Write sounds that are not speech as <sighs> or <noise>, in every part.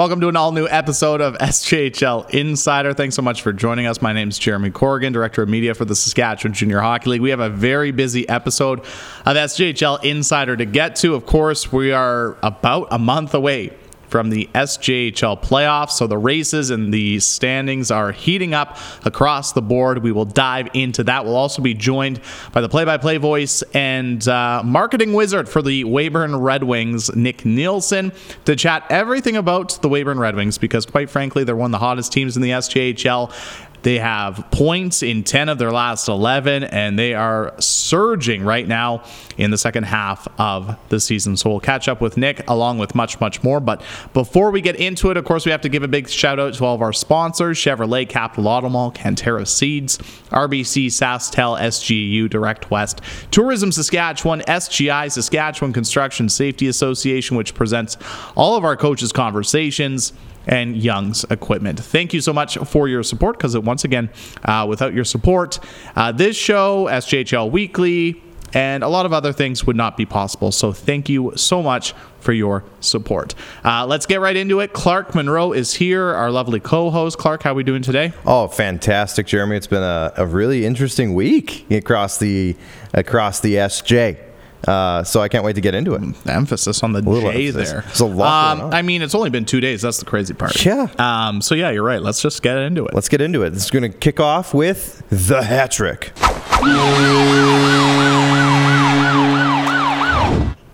Welcome to an all new episode of SJHL Insider. Thanks so much for joining us. My name is Jeremy Corrigan, Director of Media for the Saskatchewan Junior Hockey League. We have a very busy episode of SJHL Insider to get to. Of course, we are about a month away from the SJHL playoffs. So the races and the standings are heating up across the board. We will dive into that. We'll also be joined by the play by play voice and uh, marketing wizard for the Weyburn Red Wings, Nick Nielsen, to chat everything about the Weyburn Red Wings because, quite frankly, they're one of the hottest teams in the SJHL. They have points in 10 of their last 11, and they are surging right now in the second half of the season. So we'll catch up with Nick along with much, much more. But before we get into it, of course, we have to give a big shout out to all of our sponsors Chevrolet, Capital Auto Mall, Canterra Seeds, RBC, SaskTel, SGU, Direct West, Tourism Saskatchewan, SGI, Saskatchewan Construction Safety Association, which presents all of our coaches' conversations and Young's equipment. Thank you so much for your support because, once again, uh, without your support, uh, this show, SJHL Weekly, and a lot of other things would not be possible. So, thank you so much for your support. Uh, let's get right into it. Clark Monroe is here, our lovely co-host. Clark, how are we doing today? Oh, fantastic, Jeremy! It's been a, a really interesting week across the across the SJ. Uh, so I can't wait to get into it. Emphasis on the J emphasis. there. There's a lot Um, I mean, it's only been two days. That's the crazy part. Yeah. Um, so yeah, you're right. Let's just get into it. Let's get into it. This is going to kick off with the hat trick.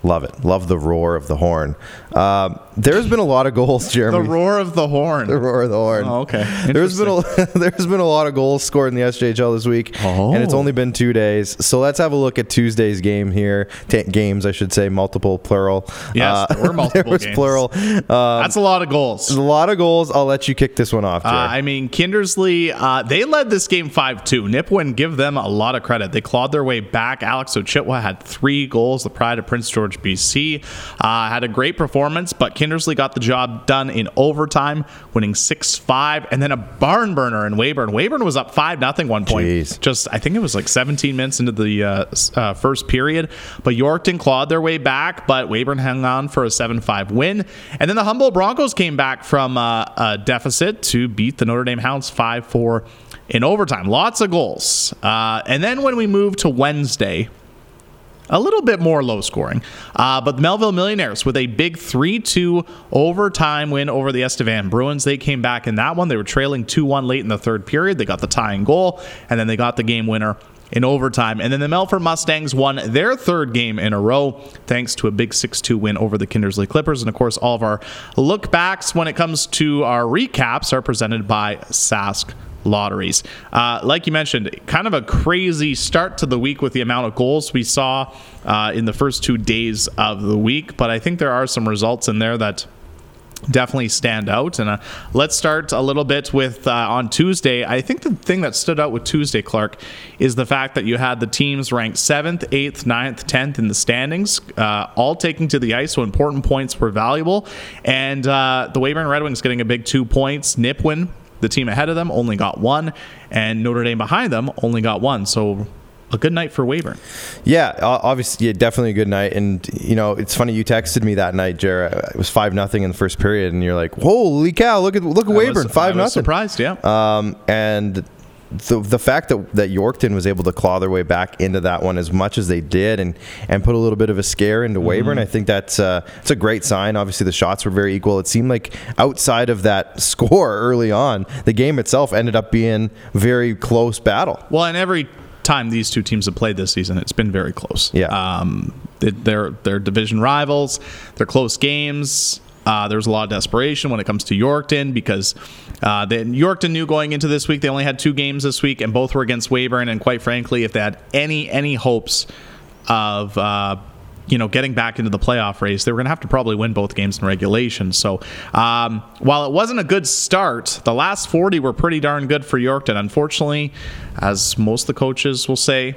Love it. Love the roar of the horn. Um, there's been a lot of goals, Jeremy. the roar of the horn. The roar of the horn. Oh, okay. There's been a <laughs> there's been a lot of goals scored in the SJHL this week, Oh. and it's only been two days. So let's have a look at Tuesday's game here. Ta games, I should say, multiple plural. Uh, Yes, there were <laughs> multiple there plural. Uh, That's a lot of goals. a lot of goals. I'll let you kick this one off, Uh, I mean, Kindersley, uh, they led this game 5 2. Nipawin, give them a lot of credit. They clawed their way back. Alex Ochitwa had three goals. The pride of Prince George, BC, uh, had a great performance, but Kindersley got the job done in overtime, winning 6 5. And then a barn burner in Weyburn. Weyburn was up 5 0 one point. Jeez. Just, I think it was like 17 minutes into the uh, uh, first period. But Yorkton clawed their way back, but Weyburn hung on for a 7 5 win. And then the Humboldt Broncos came back from uh, a deficit to beat the Notre Dame Hounds 5 4 in overtime. Lots of goals. Uh, and then when we move to Wednesday, a little bit more low scoring. Uh, but the Melville Millionaires with a big 3 2 overtime win over the Estevan Bruins. They came back in that one. They were trailing 2 1 late in the third period. They got the tying goal, and then they got the game winner in overtime. And then the Melfort Mustangs won their third game in a row thanks to a big 6 2 win over the Kindersley Klippers. And of course, all of our look backs when it comes to our recaps are presented by Sask lotteries. Uh, like you mentioned, kind of a crazy start to the week with the amount of goals we saw uh, in the first two days of the week, but I think there are some results in there that definitely stand out. And uh, let's start a little bit with uh, on Tuesday. I think the thing that stood out with Tuesday, Clark, is the fact that you had the teams ranked seventh, eighth, 9th, tenth in the standings, uh, all taking to the ice. So important points were valuable. And uh, the Weyburn Red Wings getting a big two points. Nipawin, the team ahead of them, only got one, and Notre Dame behind them only got one. So. A good night for Weyburn. Yeah, obviously, yeah, definitely a good night. And you know, it's funny you texted me that night, Jared. It was five nothing in the first period, and you're like, "Holy cow! Look at look at I was- five nothing." Surprised, yeah. Um, and the the fact that that Yorkton was able to claw their way back into that one as much as they did, and and put a little bit of a scare into Mm-hmm. Weyburn, I think that's uh, it's a great sign. Obviously, the shots were very equal. It seemed like outside of that <laughs> score early on, the game itself ended up being very close battle. Well, and every time these two teams have played this season, it's been very close. Yeah. Um, they- they're they're division rivals. They're close games. Uh, there's a lot of desperation when it comes to Yorkton because uh, they, Yorkton knew going into this week they only had two games this week and both were against Weyburn. And quite frankly, if they had any any hopes of uh, you know getting back into the playoff race, they were going to have to probably win both games in regulation. So um, while it wasn't a good start, the last 40 were pretty darn good for Yorkton. Unfortunately, as most of the coaches will say,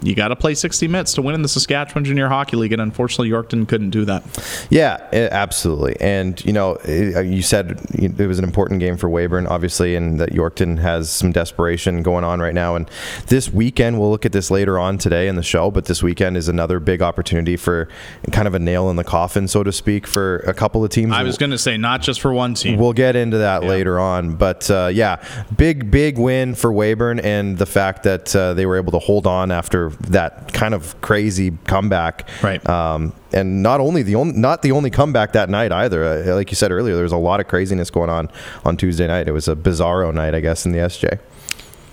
you got to play 60 minutes to win in the Saskatchewan Junior Hockey League, and unfortunately, Yorkton couldn't do that. Yeah, absolutely. And you know, eh, you said it was an important game for Weyburn, obviously, and that Yorkton has some desperation going on right now. And this weekend, we'll look at this later on today in the show, but this weekend is another big opportunity for kind of a nail in the coffin, so to speak, for a couple of teams. I was going to say not just for one team. We'll get into that yeah. later on, but uh, yeah, big big win for Weyburn, and the fact that uh, they were able to hold on after that kind of crazy comeback. Right. Um, and not only the only not the only comeback that night either. Uh, like you said earlier, there was a lot of craziness going on on Tuesday night. It was a bizarro night, I guess, in the SJ.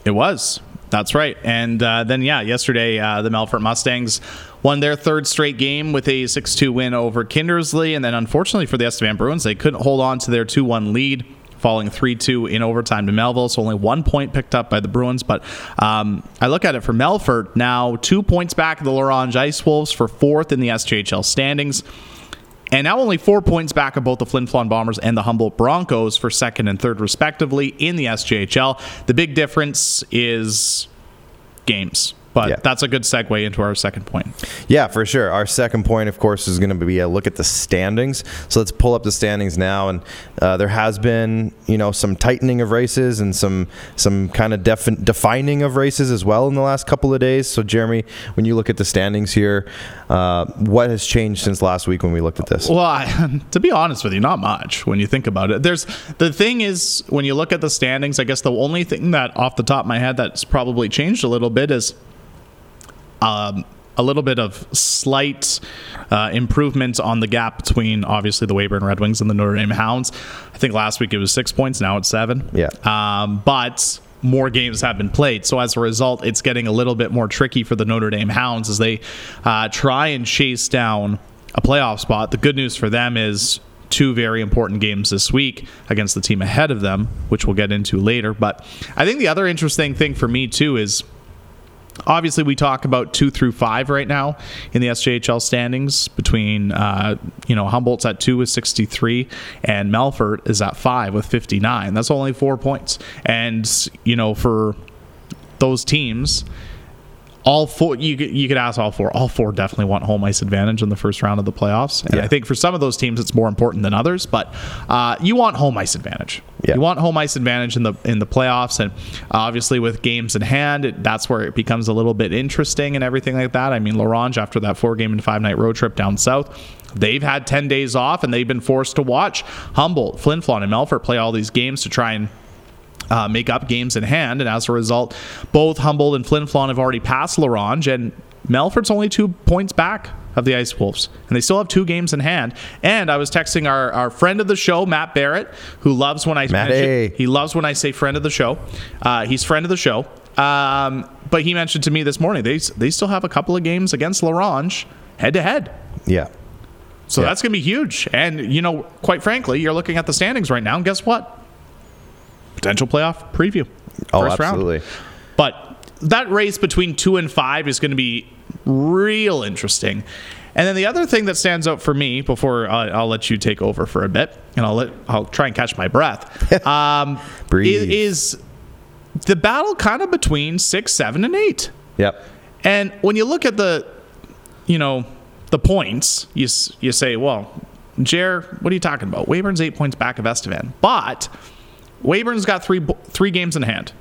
It was. That's right. And uh, then, yeah, yesterday uh, the Melfort Mustangs won their third straight game with a 6 2 win over Kindersley. And then, unfortunately for the Estevan Bruins, they couldn't hold on to their 2 1 lead falling 3 2 in overtime to Melville. So only one point picked up by the Bruins. But um, I look at it for Melfort now, two points back of the La Ice Wolves for fourth in the SJHL standings. And now only four points back of both the Flin Flon Bombers and the Humboldt Broncos for second and third, respectively, in the SJHL. The big difference is games. But yeah. that's a good segue into our second point. Yeah, for sure. Our second point, of course, is going to be a look at the standings. So let's pull up the standings now. And uh, there has been, you know, some tightening of races and some some kind of defi- defining of races as well in the last couple of days. So Jeremy, when you look at the standings here, uh, what has changed since last week when we looked at this? Well, I, <laughs> to be honest with you, not much when you think about it. There's the thing is when you look at the standings, I guess the only thing that off the top of my head that's probably changed a little bit is um, a little bit of slight uh, improvement on the gap between obviously the Weyburn Red Wings and the Notre Dame Hounds. I think last week it was six points, now it's seven. Yeah. Um, but more games have been played. So as a result, it's getting a little bit more tricky for the Notre Dame Hounds as they uh, try and chase down a playoff spot. The good news for them is two very important games this week against the team ahead of them, which we'll get into later. But I think the other interesting thing for me, too, is obviously we talk about two through five right now in the SJHL standings between uh, you know Humboldt's at two with 63 and Melfort is at five with 59 that's only four points. And you know for those teams all four you you could ask all four. All four definitely want home ice advantage in the first round of the playoffs. And yeah. i think for some of those teams it's more important than others but uh, you want home ice advantage. Yeah. you want home ice advantage in the in the playoffs. And obviously with games in hand it, that's where it becomes a little bit interesting and everything like that. I mean La Ronge after that four game and five night road trip down south they've had 10 days off and they've been forced to watch humboldt flin flon and melfort play all these games to try and uh, make up games in hand. And as a result, both Humboldt and Flin Flon have already passed La Ronge, and Melfort's only two points back of the Ice Wolves. And they still have two games in hand. And I was texting our, our friend of the show, Matt Barrett, who loves when I mention, he loves when I say friend of the show. Uh, he's friend of the show. Um, but he mentioned to me this morning they they still have a couple of games against La Ronge head to head. Yeah. So yeah. that's going to be huge. And, you know, quite frankly, you're looking at the standings right now, and guess what? Potential playoff preview. Oh, first absolutely. Round. But that race between two and five is going to be real interesting. And then the other thing that stands out for me before I'll, I'll let you take over for a bit, and I'll let I'll try and catch my breath. <laughs> Um, is, is the battle kind of between six, seven, and eight? Yep. And when you look at the, you know, the points, you you say, well, Jer, what are you talking about? Weyburn's eight points back of Estevan, but Weyburn's got three three games in hand.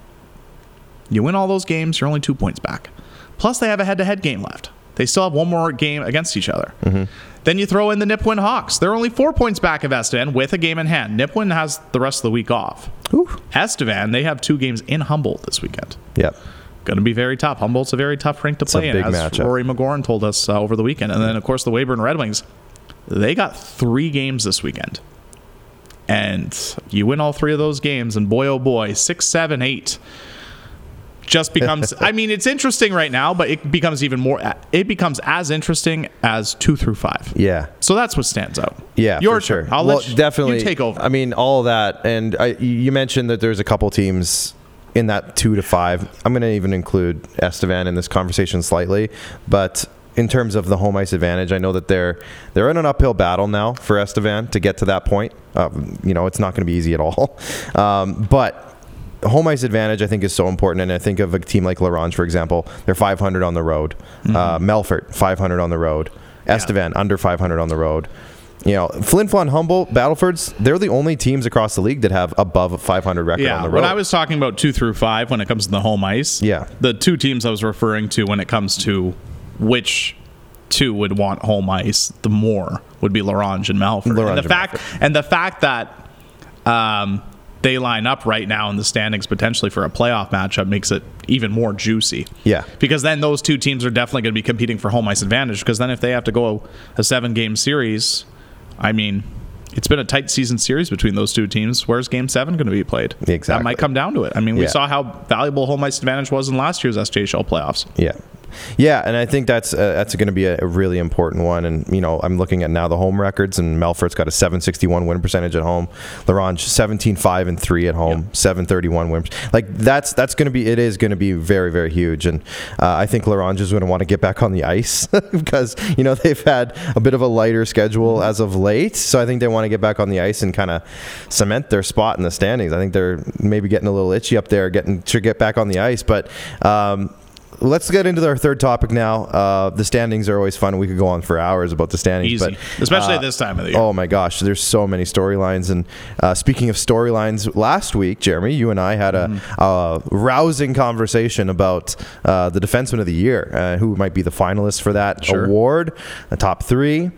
You win all those games, you're only two points back. Plus, they have a head-to-head game left. They still have one more game against each other. Mm-hmm. Then you throw in the Nipawin Hawks. They're only four points back of Estevan with a game in hand. Nipawin has the rest of the week off. Ooh. Estevan, they have two games in Humboldt this weekend. Yep. Going to be very tough. Humboldt's a very tough rink to play in, as matchup. Rory McGoran told us uh, over the weekend. And then, of course, the Weyburn Red Wings. They got three games this weekend and you win all three of those games, and boy, oh boy, six, seven, eight just becomes <laughs> i mean it's interesting right now but it becomes even more it becomes as interesting as two through five. Yeah. So that's what stands out. Yeah your sure. i'll well, let you, definitely you take over. I mean all of that and I, you mentioned that there's a couple teams in that two to five. I'm going to even include estevan in this conversation slightly but in terms of the home ice advantage, I know that they're they're in an uphill battle now for Estevan to get to that point. Um, you know, it's not going to be easy at all. <laughs> Um, but home ice advantage, I think, is so important. And I think of a team like La Ronge, for example, they're 500 on the road. Uh, Melfort, 500 on the road. Estevan, under 500 on the road. You know, Flin Flon, Humboldt, Battlefords, they're the only teams across the league that have above a 500 record on the road. when I was talking about two through five when it comes to the home ice, Yeah. the two teams I was referring to when it comes to which two would want home ice the more would be La Ronge and Melfort. Larange and the and fact and the fact that um, they line up right now in the standings potentially for a playoff matchup makes it even more juicy. Yeah. Because then those two teams are definitely going to be competing for home ice advantage. Because then if they have to go a seven game series, I mean, it's been a tight season series between those two teams. Where's game seven going to be played? Exactly. That might come down to it. I mean, we Yeah. saw how valuable home ice advantage was in last year's SJHL playoffs. Yeah. Yeah, and I think that's uh, that's going to be a, a really important one. And you know, I'm looking at now the home records, and Melfort's got a 761 win percentage at home. La Ronge 17 5 and three at home, 731 win. Like that's that's going to be it is going to be very very huge. And uh, I think La Ronge is going to want to get back on the ice <laughs> because you know they've had a bit of a lighter schedule as of late. So I think they want to get back on the ice and kind of cement their spot in the standings. I think they're maybe getting a little itchy up there, getting to get back on the ice, but. Um, Let's get into our third topic now. Uh, the standings are always fun. We could go on for hours about the standings, Easy. but Especially uh, at this time of the year. Oh my gosh, there's so many storylines. And uh, speaking of storylines, last week, Jeremy, you and I had a, a rousing conversation about uh, the defenseman of the year, uh, who might be the finalist for that Sure. award, the top three.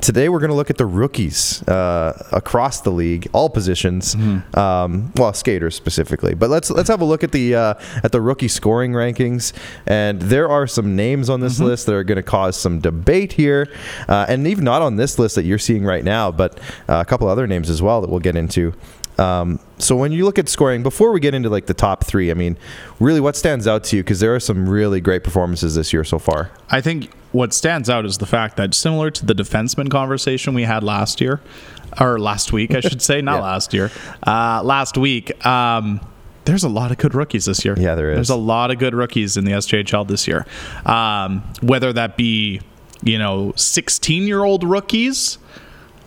Today we're going to look at the rookies uh, across the league, all positions, Mm-hmm. um, well, skaters specifically. But let's let's have a look at the uh, at the rookie scoring rankings, and there are some names on Mm-hmm. this list that are going to cause some debate here, uh, and even not on this list that you're seeing right now, but uh, a couple other names as well that we'll get into. Um, so when you look at scoring, before we get into like the top three, I mean, really, what stands out to you? Because there are some really great performances this year so far. I think what stands out is the fact that similar to the defenseman conversation we had last year, or last week, I should say, <laughs> not Yeah. last year, uh, last week. Um, there's a lot of good rookies this year. Yeah, there is. There's a lot of good rookies in the SJHL this year. Um, whether that be, you know, 16 year old rookies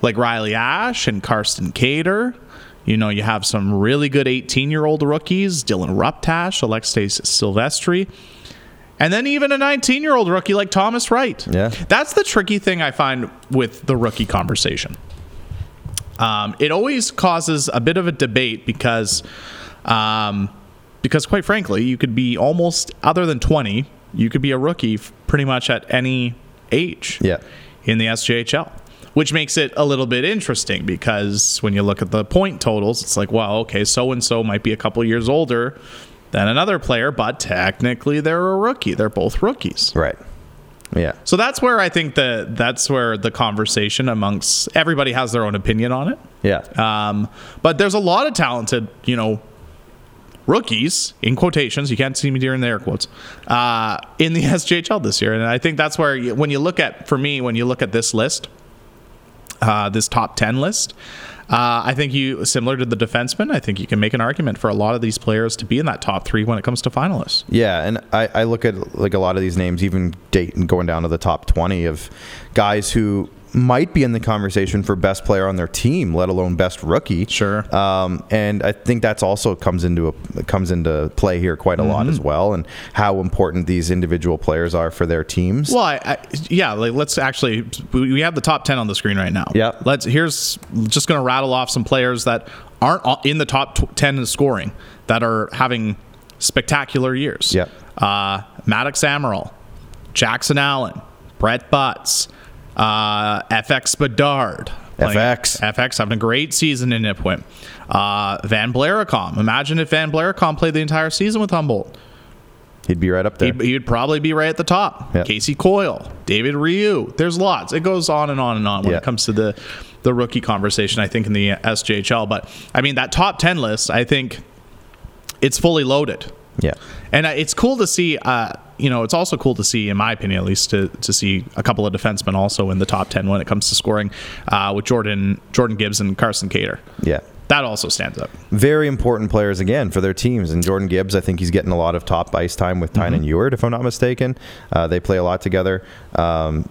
like Riley Ash and Karsten Cater. You know, you have some really good 18 year old rookies, Dylan Ruptash, Alexis Silvestri. And then even a 19 year old rookie like Thomas Wright. Yeah. That's the tricky thing I find with the rookie conversation. Um, it always causes a bit of a debate because, um, because quite frankly, you could be almost other than 20, you could be a rookie pretty much at any age Yeah. in the SJHL, which makes it a little bit interesting because when you look at the point totals, it's like, well, okay, so and so might be a couple years older than another player, but technically they're a rookie. They're both rookies. Right. Yeah. So that's where I think that that's where the conversation amongst everybody has their own opinion on it. Yeah. Um, but there's a lot of talented, you know, rookies in quotations. You can't see me during the air quotes uh, in the <laughs> SJHL this year, and I think that's where you, when you look at for me when you look at this list, uh, this top ten list. Uh, I think you, similar to the defenseman, I think you can make an argument for a lot of these players to be in that top three when it comes to finalists. Yeah, and I, I look at like a lot of these names, even Dayton going down to the top twenty of guys who might be in the conversation for best player on their team, let alone best rookie. Sure. Um, and I think that's also comes into a, comes into play here quite a lot Mm-hmm. as well, and how important these individual players are for their teams. Well, I, I, yeah, like let's actually we have the top 10 on the screen right now. Yeah. Let's here's just going to rattle off some players that aren't in the top 10 in scoring that are having spectacular years. Yeah. Uh Maddox Amaral, Jackson Allen, Brett Butts, uh, FX Bedard. FX. FX having a great season in Nipawin. Uh, Van Blaricom. Imagine if Van Blaricom played the entire season with Humboldt. He'd be right up there. He'd, he'd probably be right at the top. Yep. Casey Coyle, David Ryu. There's lots. It goes on and on and on when Yeah. it comes to the the rookie conversation. I think in the SJHL, but I mean that top ten list. I think it's fully loaded, yeah. and uh, it's cool to see. Uh, you know, it's also cool to see, in my opinion, at least, to, to see a couple of defensemen also in the top ten when it comes to scoring, uh, with Jordan Jordan Gibbs and Karsten Cater. Yeah. That also stands up. very important players again for their teams. And Jordan Gibbs, I think he's getting a lot of top ice time with Tynan Ewart, if I'm not mistaken. Uh, they play a lot together. Um,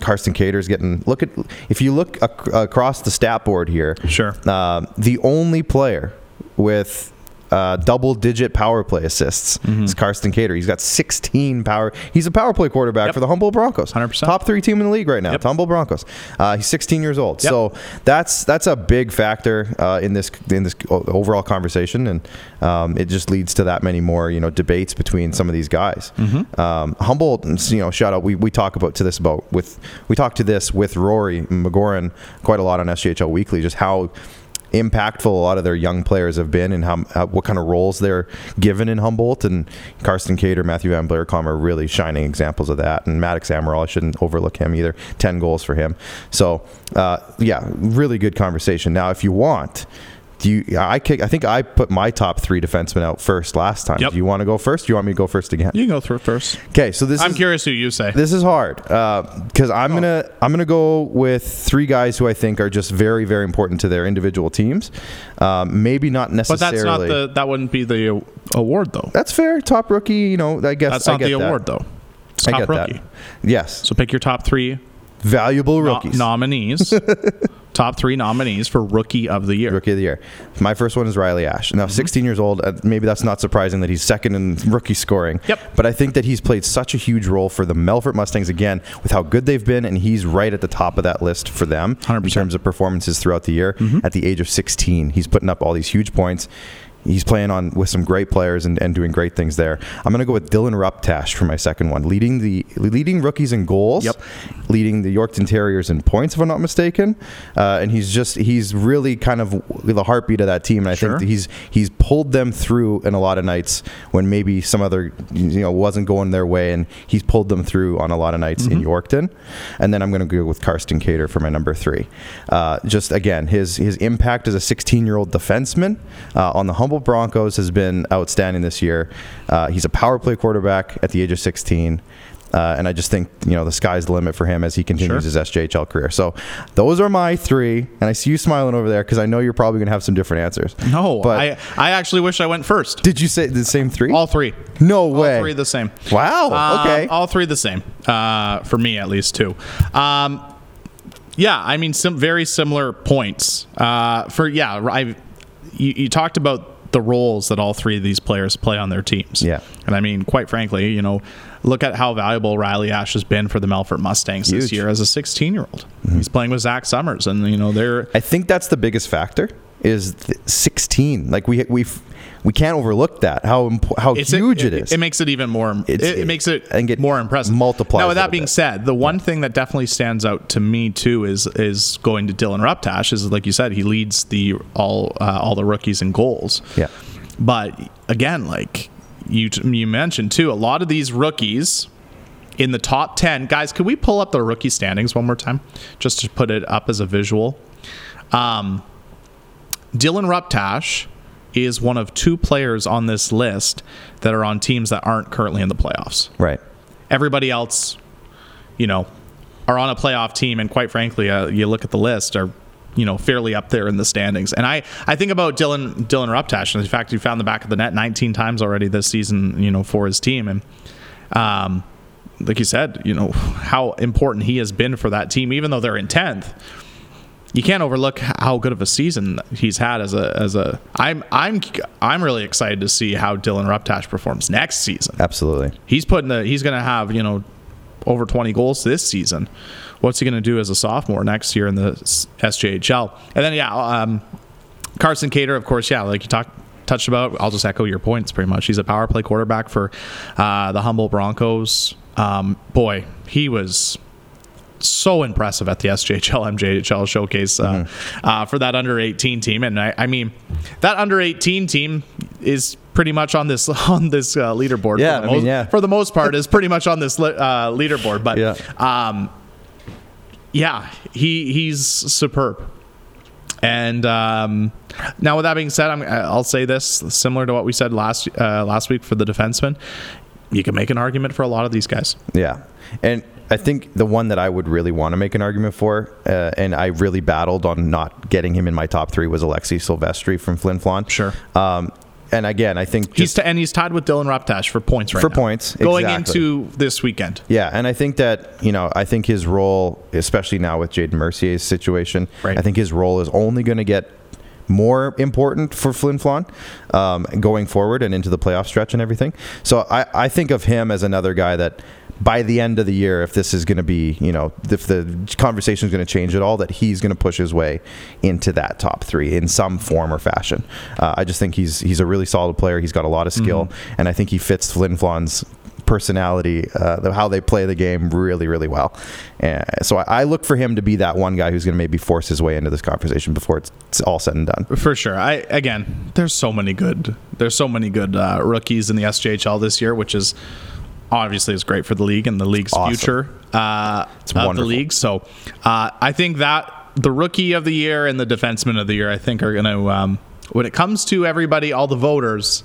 Karsten Cater's getting look at if you look ac- across the stat board here. Sure. Um, the only player with uh, double digit power play assists. Mm-hmm. It's Karsten Cater. He's got 16 power. He's a power play quarterback Yep. for the Humboldt Broncos. 100%. Top three team in the league right now. Yep. Humboldt Broncos. Uh, he's 16 years old. Yep. So that's that's a big factor uh, in this in this overall conversation, and um, it just leads to that many more you know debates between some of these guys. Mm-hmm. Um, Humboldt, you know, shout out. We, we talk about to this about with we talk to this with Rory McGoran quite a lot on SJHL Weekly, just how impactful a lot of their young players have been and how, how what kind of roles they're given in Humboldt. And Karsten Cater, Matthew Van Blaricom are really shining examples of that. And Maddox Amaral I shouldn't overlook him either. 10 goals for him. So uh, yeah really good conversation. Now if you want do you I kick I think I put my top three defensemen out first last time Yep. do you want to go first do you want me to go first again You can go through first. okay so this I'm is curious who you say. this is hard because I'm gonna I'm gonna go with three guys who I think are just very very important to their individual teams. Um, maybe not necessarily. but that's not the. That wouldn't be the award though. That's fair. Top rookie. You know, I guess That's I not get the that. award though. It's I top rookie. that. Yes, So pick your top three valuable no- rookies. nominees. <laughs> top three nominees for rookie of the year. Rookie of the year. My first one is Riley Ash. Mm-hmm. Now, 16 years old. uh, Maybe that's not surprising that he's second in rookie scoring. Yep. But I think that he's played such a huge role for the Melfort Mustangs again with how good they've been, and he's right at the top of that list for them 100%. in terms of performances throughout the year. Mm-hmm. At the age of 16, he's putting up all these huge points. He's playing on with some great players and, and doing great things there. I'm going to go with Dylan Ruptash for my second one, leading the leading rookies in goals, Yep. leading the Yorkton Terriers in points, if I'm not mistaken. Uh, and he's just he's really kind of the heartbeat of that team. And I Sure. think that he's he's pulled them through in a lot of nights when maybe some other you know wasn't going their way, and he's pulled them through on a lot of nights in Yorkton. And then I'm going to go with Karsten Cater for my number three. Uh, just again, his his impact as a 16 year old defenseman uh, on the Broncos has been outstanding this year. Uh, he's a power play quarterback at the age of 16. Uh, and I just think you know the sky's the limit for him as he continues Sure. his SJHL career. So those are my three, and I see you smiling over there because I know you're probably going to have some different answers. No, but I I actually wish I went first. did you say the same three? All three. no way. All three the same. wow. Um, okay. all three the same. Uh, for me, at least two. Um, yeah, I mean, some very similar points. Uh, for yeah, I you, you talked about the roles that all three of these players play on their teams. Yeah. and I mean, quite frankly, you know, look at how valuable Riley Ash has been for the Melfort Mustangs this Huge. Mm-hmm. year as a 16 year old. He's playing with Zach Summers, and you know they're I think that's the biggest factor is 16. Like we we we can't overlook that how imp- how it's huge it, it is. It makes it even more. It, it makes it, think it more impressive. multiplies Now, with that being bit. said, the one thing that definitely stands out to me too is is going to Dylan Ruptash. Is like you said, he leads the all uh, all the rookies in goals. yeah. But again, like you you mentioned too, a lot of these rookies in the top 10 guys could we pull up the rookie standings one more time just to put it up as a visual um, dylan ruptash is one of two players on this list that are on teams that aren't currently in the playoffs. Right. everybody else you know are on a playoff team and quite frankly uh, you look at the list are you know fairly up there in the standings. And i i think about dylan dylan ruptash. And in fact he found the back of the net 19 times already this season you know for his team. And um like you said you know how important he has been for that team even though they're in 10th you can't overlook how good of a season he's had as a as a i'm i'm i'm really excited to see how dylan ruptash performs next season. Absolutely. he's putting the he's going to have you know over 20 goals this season. What's he going to do as a sophomore next year in the sjhl and then yeah um, karsten cater of course yeah like you talked touched about i'll just echo your points pretty much. He's a power play quarterback for uh, the Humboldt broncos. Um, boy he was so impressive at the SJHL MJHL showcase uh, uh, for that under 18 team, and I, I mean that under 18 team is pretty much on this <laughs> on this uh, leaderboard. Yeah, for the, I mean, most, yeah. for the most part, is pretty much on this uh, leaderboard. But Yeah. um, yeah, he he's superb. And um, now, with that being said, I'm, I'll say this similar to what we said last uh, last week for the defenseman. You can make an argument for a lot of these guys. Yeah, and I think the one that I would really want to make an argument for, uh, and I really battled on not getting him in my top three, was Alexi Silvestri from Flin Flon. Sure. Um, and again, I think He's t- and he's tied with Dylan Ruptash for points right For now. points, going exactly. into this weekend. yeah, and I think that you know, I think his role, especially now with Jaden Mercier's situation, Right. I think his role is only going to get more important for Flin Flon um, going forward and into the playoff stretch and everything. So I, I think of him as another guy that by the end of the year, if this is going to be, you know, if the conversation is going to change at all, that he's going to push his way into that top three in some form or fashion. Uh, I just think he's he's a really solid player. He's got a lot of skill, mm-hmm. and I think he fits Flin Flon's personality, uh, how they play the game really, really well. And so I, I, look for him to be that one guy who's going to maybe force his way into this conversation before it's, it's, all said and done. For sure. I again, there's so many good, there's so many good uh, rookies in the SJHL this year, which is obviously is great for the league and the league's awesome. future uh, of wonderful. the league. So uh, I think that the rookie of the year and the defenseman of the year, I think, are going to, um, when it comes to everybody, all the voters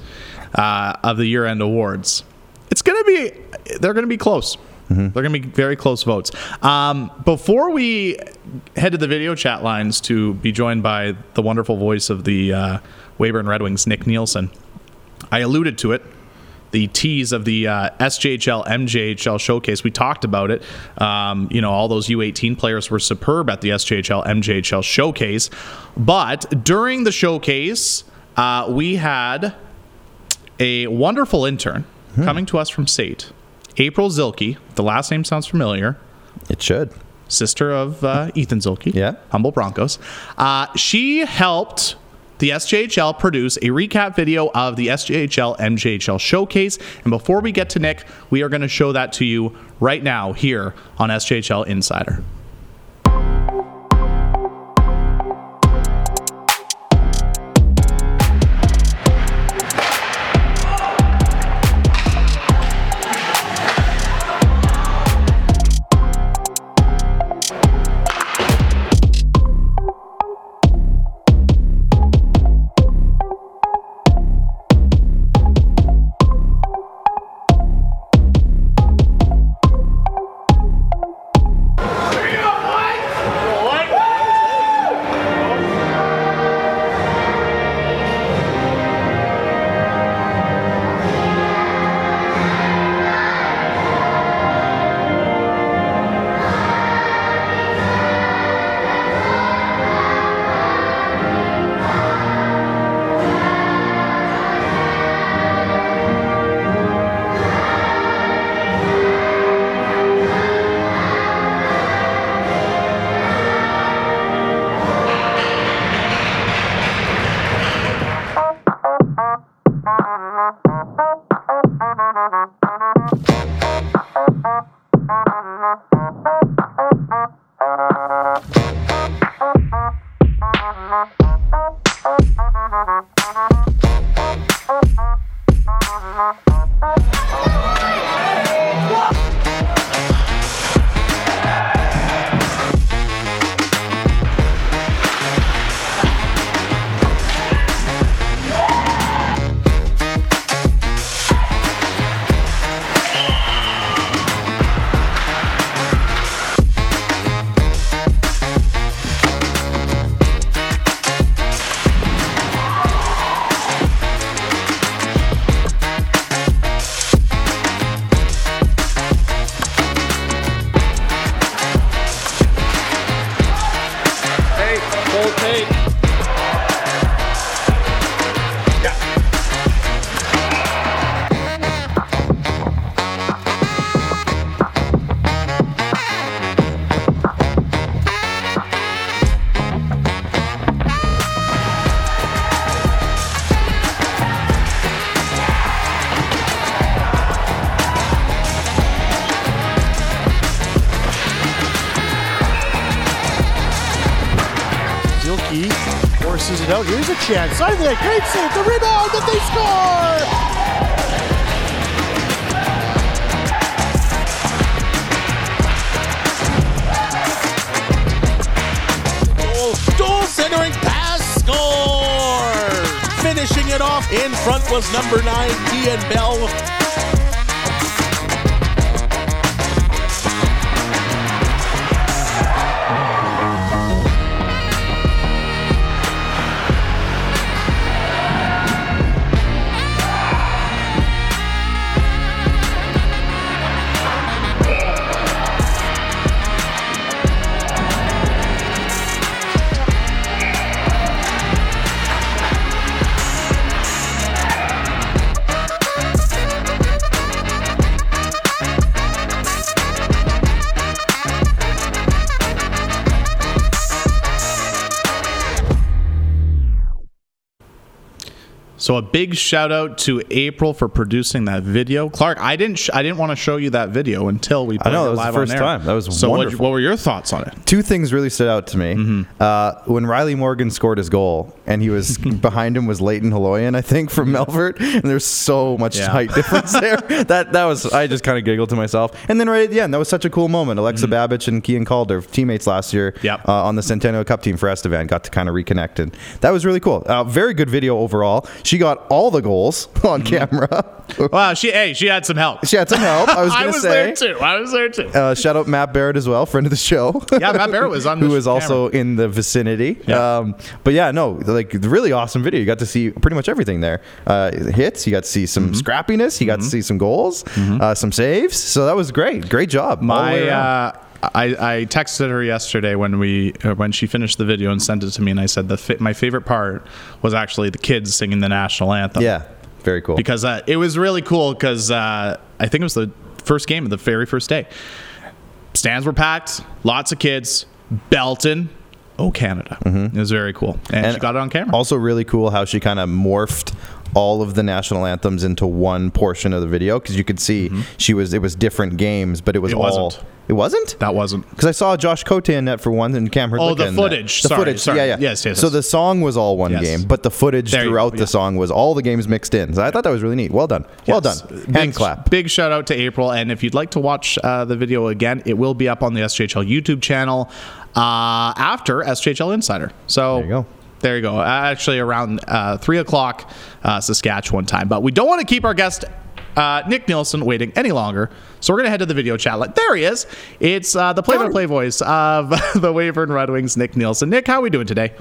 uh, of the year end awards, it's going to be, they're going to be close. Mm-hmm. They're going to be very close votes. Um, before we head to the video chat lines to be joined by the wonderful voice of the uh, Weyburn Red Wings, Nick Nielsen, I alluded to it the tease of the uh, SJHL MJHL showcase. We talked about it. Um, you know, all those U18 players were superb at the SJHL MJHL showcase. But during the showcase, uh, we had a wonderful intern hmm. coming to us from Sate, April Zilke. The last name sounds familiar. It should. Sister of uh, Ethan Zilke. Yeah. Humboldt Broncos. Uh, she helped the SJHL produce a recap video of the SJHL MJHL showcase. And before we get to Nick, we are going to show that to you right now here on SJHL Insider. Ha ha ha. Chance. Think great save, the rebound, and they score! Goal, centering pass, score! Finishing it off in front was number nine, Ian Bell. So a big shout out to April for producing that video. Clark, I didn't sh- I didn't want to show you that video until we played know, it that was the first time. That was so. What, what were your thoughts on it? Two things really stood out to me. Uh, when Riley Morgan scored his goal, and he was <laughs> behind him was Leighton Haloyan, I think, from Melfort, and there's so much Yeah. height difference there. <laughs> That that was I just kind of giggled to myself. And then right at the end, that was such a cool moment. Alexa Babbage and Kian Calder, teammates last year, Yep. uh, on the Centennial Cup team for Estevan, got to kind of reconnect, and that was really cool. Uh, very good video overall. She got all the goals <laughs> on camera. Wow, she hey, she had some help. she had some help. I was I going to was say. there too. I was there too. Uh, shout out Matt Barrett as well, friend of the show. Yeah, Matt Barrett was on who was also in the vicinity. Yeah. Um, but yeah, no, like really awesome video. You got to see pretty much everything there. Uh, hits. You got to see some Mm-hmm. scrappiness. You got to see some goals, uh, some saves. So that was great. Great job. all the way My uh, I, I texted her yesterday when we uh, when she finished the video and sent it to me, and I said the fi- my favorite part was actually the kids singing the national anthem. yeah, very cool. because uh, it was really cool because uh, I think it was the first game of the very first day. Stands were packed, lots of kids, belting. Oh, Canada! It was very cool, and, she got it on camera. Also, really cool how she kind of morphed all of the national anthems into one portion of the video because you could see she was it was different games, but it was Mm-hmm. It all. wasn't. It wasn't. that wasn't. Because I saw Josh Cote in that for one and Cam Hrdlicka Oh, the footage. The Sorry, footage. sorry. Yeah, yeah. Yes, yes, So yes. the song was all one Yes. game, but the footage There throughout the song was all the games mixed in. So I thought that was really neat. Well done. Well done. Big, Hand clap. Big shout out to April. And if you'd like to watch uh, the video again, it will be up on the SJHL YouTube channel uh, after SJHL Insider. So There you go. There you go. Uh, Actually, around uh, three o'clock uh, Saskatchewan time. But we don't want to keep our guest. Uh, Nick Nielsen waiting any longer, so we're gonna head to the video chat. Like there he is. It's uh, the play-by-play voice of <laughs> the Weyburn Red Wings, Nick Nielsen. Nick, how are we doing today?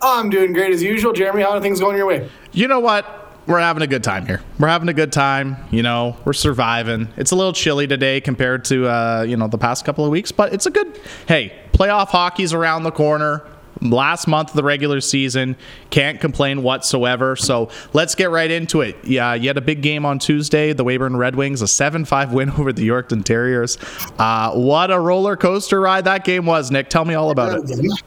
I'm doing great as usual. Jeremy, how are things going your way? you know what? We're having a good time here. We're having a good time. You know, we're surviving. It's a little chilly today compared to uh, you know the past couple of weeks, but it's a good. Hey, playoff hockey's around the corner. Last month of the regular season, can't complain whatsoever. So let's get right into it. Yeah, you had a big game on Tuesday. The Weyburn Red Wings, a 7-5 win <laughs> over the Yorkton Terriers. Uh, what a roller coaster ride that game was, Nick. Tell me all about it.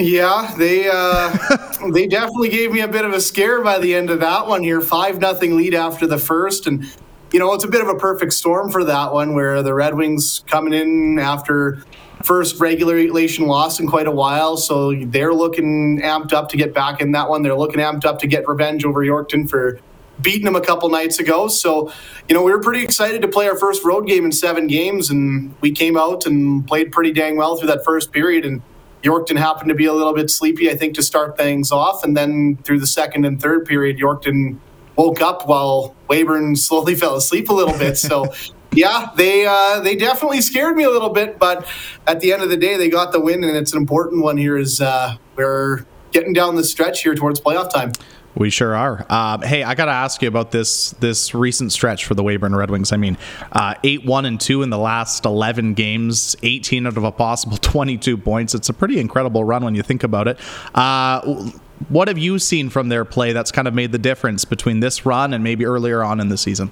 Yeah, they uh, <laughs> they definitely gave me a bit of a scare by the end of that one here. Five nothing lead after the first, and you know it's a bit of a perfect storm for that one, where the Red Wings coming in after first regulation loss in quite a while, so they're looking amped up to get back in that one. They're looking amped up to get revenge over Yorkton for beating them a couple nights ago. So, you know, we were pretty excited to play our first road game in seven games, and we came out and played pretty dang well through that first period. And Yorkton happened to be a little bit sleepy, I think, to start things off. And then through the second and third period, Yorkton woke up while Weyburn <laughs> slowly fell asleep a little bit. So, yeah, they uh, they definitely scared me a little bit, but at the end of the day, they got the win, and it's an important one here. Is uh, we're getting down the stretch here towards playoff time. We sure are. Um, hey, I got to ask you about this this recent stretch for the Weyburn Red Wings. I mean, uh, eight one and two in the last eleven games, eighteen out of a possible <laughs> twenty two points. It's a pretty incredible run when you think about it. Uh, what have you seen from their play that's kind of made the difference between this run and maybe earlier on in the season?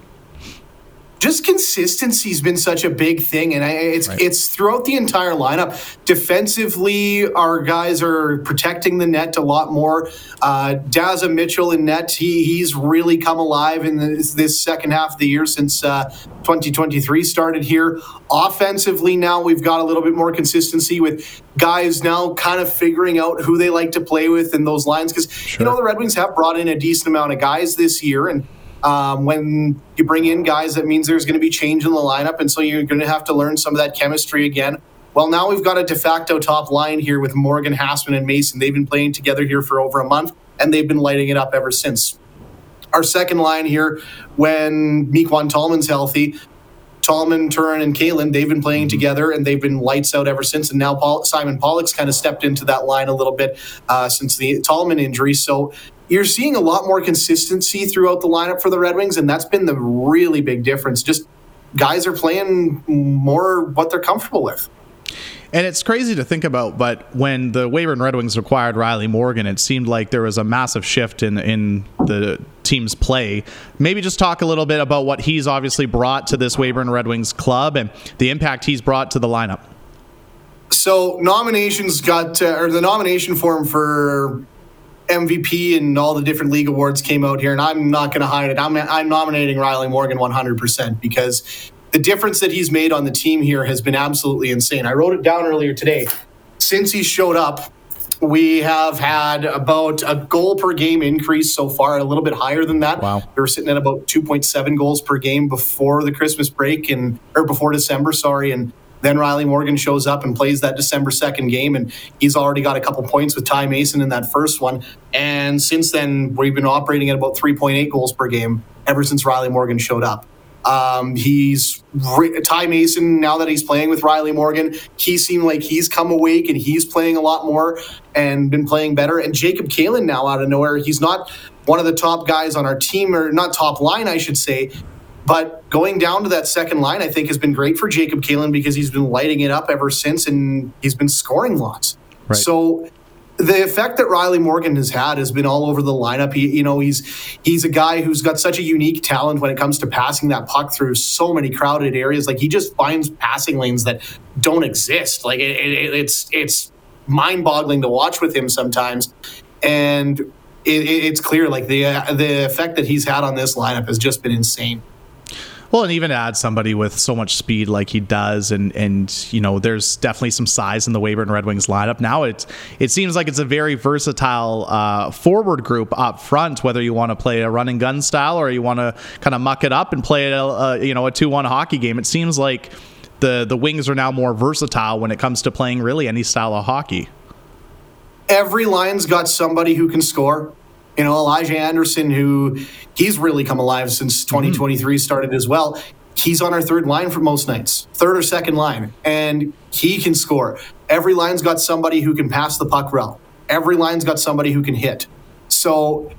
Just consistency's been such a big thing, and I, it's it's throughout the entire lineup. Defensively, our guys are protecting the net a lot more. Uh, Daza Mitchell in net, he he's really come alive in this, this second half of the year since uh, 2023 started here. Offensively, now we've got a little bit more consistency with guys now kind of figuring out who they like to play with in those lines because you know the Red Wings have brought in a decent amount of guys this year and. Um, when you bring in guys, that means there's going to be change in the lineup, and so you're going to have to learn some of that chemistry again. Well, now we've got a de facto top line here with Morgan, Hassman, and Mason. They've been playing together here for over a month, and they've been lighting it up ever since. Our second line here, when Meekwan Tallman's healthy, Tallman, Turin, and Kalen, they've been playing together and they've been lights out ever since. And now Paul, Simon Pollock's kind of stepped into that line a little bit uh, since the Tallman injury. So you're seeing a lot more consistency throughout the lineup for the Red Wings, and that's been the really big difference. Just guys are playing more what they're comfortable with. And it's crazy to think about, but when the Weyburn Red Wings acquired Riley Morgan, it seemed like there was a massive shift in in the team's play. Maybe just talk a little bit about what he's obviously brought to this Weyburn Red Wings club and the impact he's brought to the lineup. So nominations got, uh, or the nomination form for MVP and all the different league awards came out here, and I'm not going to hide it. I'm, I'm nominating Riley Morgan 100% because the difference that he's made on the team here has been absolutely insane. I wrote it down earlier today. Since he showed up, we have had about a goal per game increase so far, a little bit higher than that. Wow. We were sitting at about 2.7 goals per game before the Christmas break and or before December, sorry, and then Riley Morgan shows up and plays that December 2nd game, and he's already got a couple points with Ty Mason in that first one. And since then, we've been operating at about 3.8 goals per game ever since Riley Morgan showed up. Um, he's Ty Mason now that he's playing with Riley Morgan. He seemed like he's come awake and he's playing a lot more and been playing better. And Jacob Kalen now out of nowhere, he's not one of the top guys on our team or not top line, I should say. But going down to that second line, I think has been great for Jacob Kalen because he's been lighting it up ever since and he's been scoring lots. Right. So the effect that Riley Morgan has had has been all over the lineup. He, you know, he's he's a guy who's got such a unique talent when it comes to passing that puck through so many crowded areas. Like he just finds passing lanes that don't exist. Like it, it, it's it's mind-boggling to watch with him sometimes, and it, it's clear like the the effect that he's had on this lineup has just been insane. Well, and even add somebody with so much speed like he does, and and you know, there's definitely some size in the Weyburn Red Wings lineup. Now it it seems like it's a very versatile uh, forward group up front. Whether you want to play a run and gun style or you want to kind of muck it up and play a, a you know a two one hockey game, it seems like the the Wings are now more versatile when it comes to playing really any style of hockey. Every line's got somebody who can score. You know, Elijah Anderson, who he's really come alive since 2023 mm-hmm. started as well. He's on our third line for most nights, third or second line, and he can score. Every line's got somebody who can pass the puck well. Every line's got somebody who can hit. So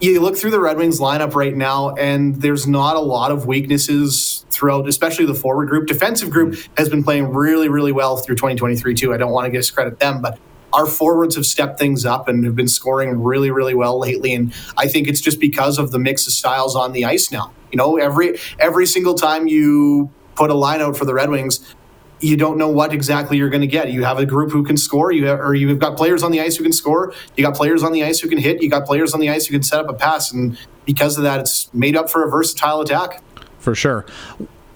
you look through the Red Wings lineup right now, and there's not a lot of weaknesses throughout, especially the forward group. Defensive group has been playing really, really well through 2023 too. I don't want to discredit them, but our forwards have stepped things up and have been scoring really, really well lately. And I think it's just because of the mix of styles on the ice now. You know, every every single time you put a line out for the Red Wings, you don't know what exactly you're going to get. You have a group who can score, you have, or you've got players on the ice who can score. You got players on the ice who can hit. You got players on the ice who can set up a pass, and because of that, it's made up for a versatile attack. For sure.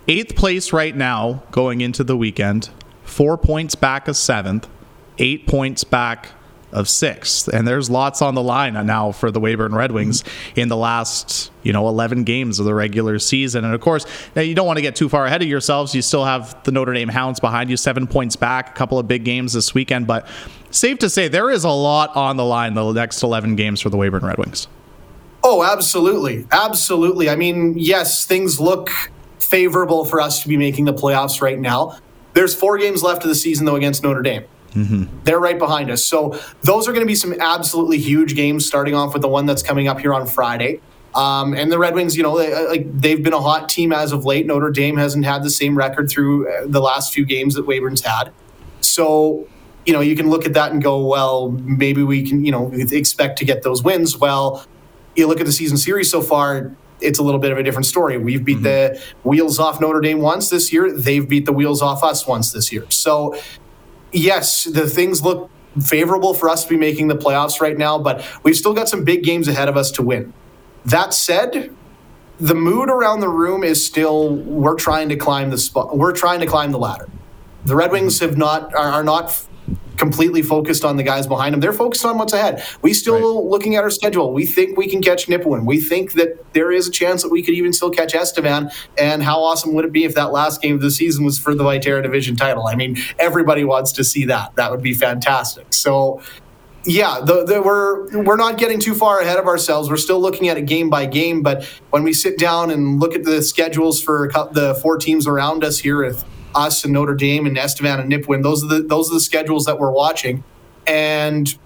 Eighth place right now going into the weekend, four points back of seventh eight points back of sixth. And there's lots on the line now for the Weyburn Red Wings in the last, you know, 11 games of the regular season. And of course, now you don't want to get too far ahead of yourselves. You still have the Notre Dame Hounds behind you, seven points back, a couple of big games this weekend. But safe to say, there is a lot on the line the next 11 games for the Weyburn Red Wings. Oh, absolutely. Absolutely. I mean, yes, things look favorable for us to be making the playoffs right now. There's four games left of the season, though, against Notre Dame. Mm-hmm. They're right behind us. So those are going to be some absolutely huge games, starting off with the one that's coming up here on Friday. Um, and the Red Wings, you know, they, like they've been a hot team as of late. Notre Dame hasn't had the same record through uh, the last few games that Weyburn's had. So, you know, you can look at that and go, well, maybe we can, you know, expect to get those wins. Well, you look at the season series so far, it's a little bit of a different story. We've beat mm-hmm. the wheels off Notre Dame once this year. They've beat the wheels off us once this year. So yes, the things look favorable for us to be making the playoffs right now, but we've still got some big games ahead of us to win. That said, the mood around the room is still we're trying to climb the spot. We're trying to climb the ladder. The Red Wings have not are, are not completely focused on the guys behind them. They're focused on what's ahead. We still right. looking at our schedule. We think we can catch Nipawin. We think that there is a chance that we could even still catch Estevan. And how awesome would it be if that last game of the season was for the Viterra Division title? I mean, everybody wants to see that. That would be fantastic. So yeah, the, the, we're we're not getting too far ahead of ourselves. We're still looking at it game by game. But when we sit down and look at the schedules for the four teams around us here, if us and Notre Dame and Estevan and Nipawin. Those are the those are the schedules that we're watching, and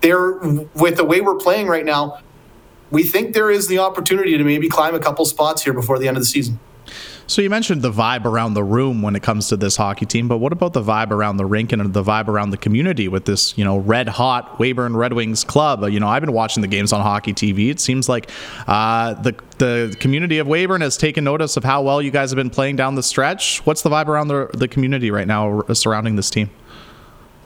they're with the way we're playing right now. We think there is the opportunity to maybe climb a couple spots here before the end of the season. So you mentioned the vibe around the room when it comes to this hockey team, but what about the vibe around the rink and the vibe around the community with this, you know, red hot Weyburn Red Wings club? You know, I've been watching the games on Hockey TV. It seems like uh, the the community of Weyburn has taken notice of how well you guys have been playing down the stretch. What's the vibe around the the community right now surrounding this team?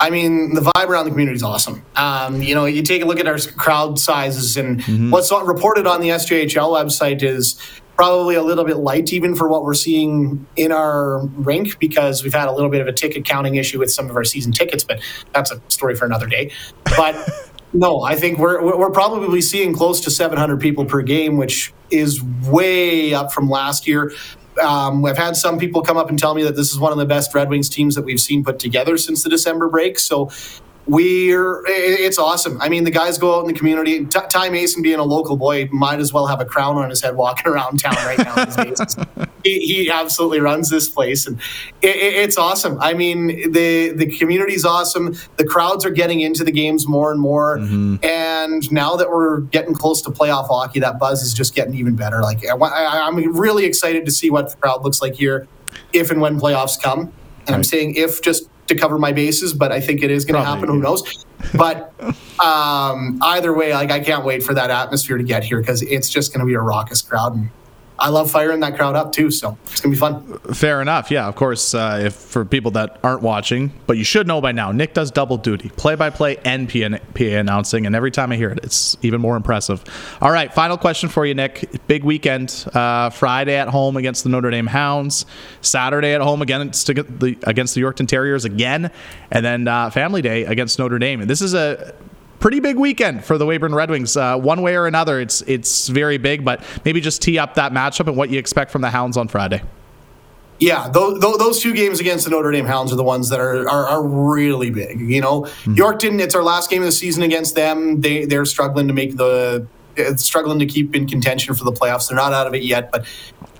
I mean, the vibe around the community is awesome. Um, you know, you take a look at our crowd sizes and mm-hmm. what's reported on the SJHL website is probably a little bit light even for what we're seeing in our rink because we've had a little bit of a ticket counting issue with some of our season tickets, but that's a story for another day. But <laughs> no, I think we're we're probably seeing close to 700 people per game, which is way up from last year. Um, I've had some people come up and tell me that this is one of the best Red Wings teams that we've seen put together since the December break. So we're it's awesome. I mean, the guys go out in the community. T- Ty Mason, being a local boy, might as well have a crown on his head walking <laughs> around town right now. he, he, absolutely runs this place, and it, it's awesome. I mean, the the community's awesome. The crowds are getting into the games more and more, mm-hmm. and now that we're getting close to playoff hockey, that buzz is just getting even better. Like I, I'm really excited to see what the crowd looks like here, if and when playoffs come. And right. I'm saying if just to cover my bases, but I think it is going to happen. Who knows? But um, either way, like I can't wait for that atmosphere to get here because it's just going to be a raucous crowd, and I love firing that crowd up too. So it's gonna be fun. Fair enough. Yeah, of course. Uh, if for people that aren't watching, but you should know by now, Nick does double duty, play-by-play and PA, announcing, and every time I hear it, it's even more impressive. All right, final question for you, Nick. Big weekend. Uh, Friday at home against the Notre Dame Hounds. Saturday at home against the against the Yorkton Terriers again, and then uh, Family Day against Notre Dame. And this is a pretty big weekend for the Weyburn Red Wings. Uh, one way or another, it's it's very big. But maybe just tee up that matchup and what you expect from the Hounds on Friday. Yeah, those, those two games against the Notre Dame Hounds are the ones that are are, are really big. You know, mm-hmm. Yorkton. It's our last game of the season against them. They they're struggling to make the uh, struggling to keep in contention for the playoffs. They're not out of it yet, but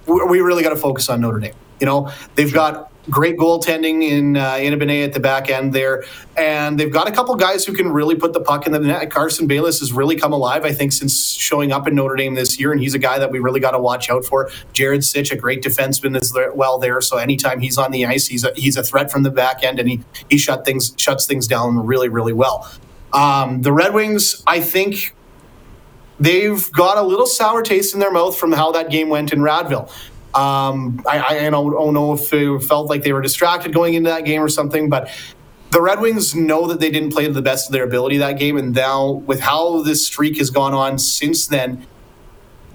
we really got to focus on Notre Dame. You know, they've sure. got great goaltending in uh, Inabene at the back end there, and they've got a couple guys who can really put the puck in the net. Carson Bayless has really come alive, I think, since showing up in Notre Dame this year, and he's a guy that we really got to watch out for. Jared Sitch, a great defenseman, is well there, so anytime he's on the ice, he's a, he's a threat from the back end, and he he shut things shuts things down really really well. Um, the Red Wings, I think. They've got a little sour taste in their mouth from how that game went in Radville. Um, I, I don't, don't know if they felt like they were distracted going into that game or something, but the Red Wings know that they didn't play to the best of their ability that game, and now with how this streak has gone on since then,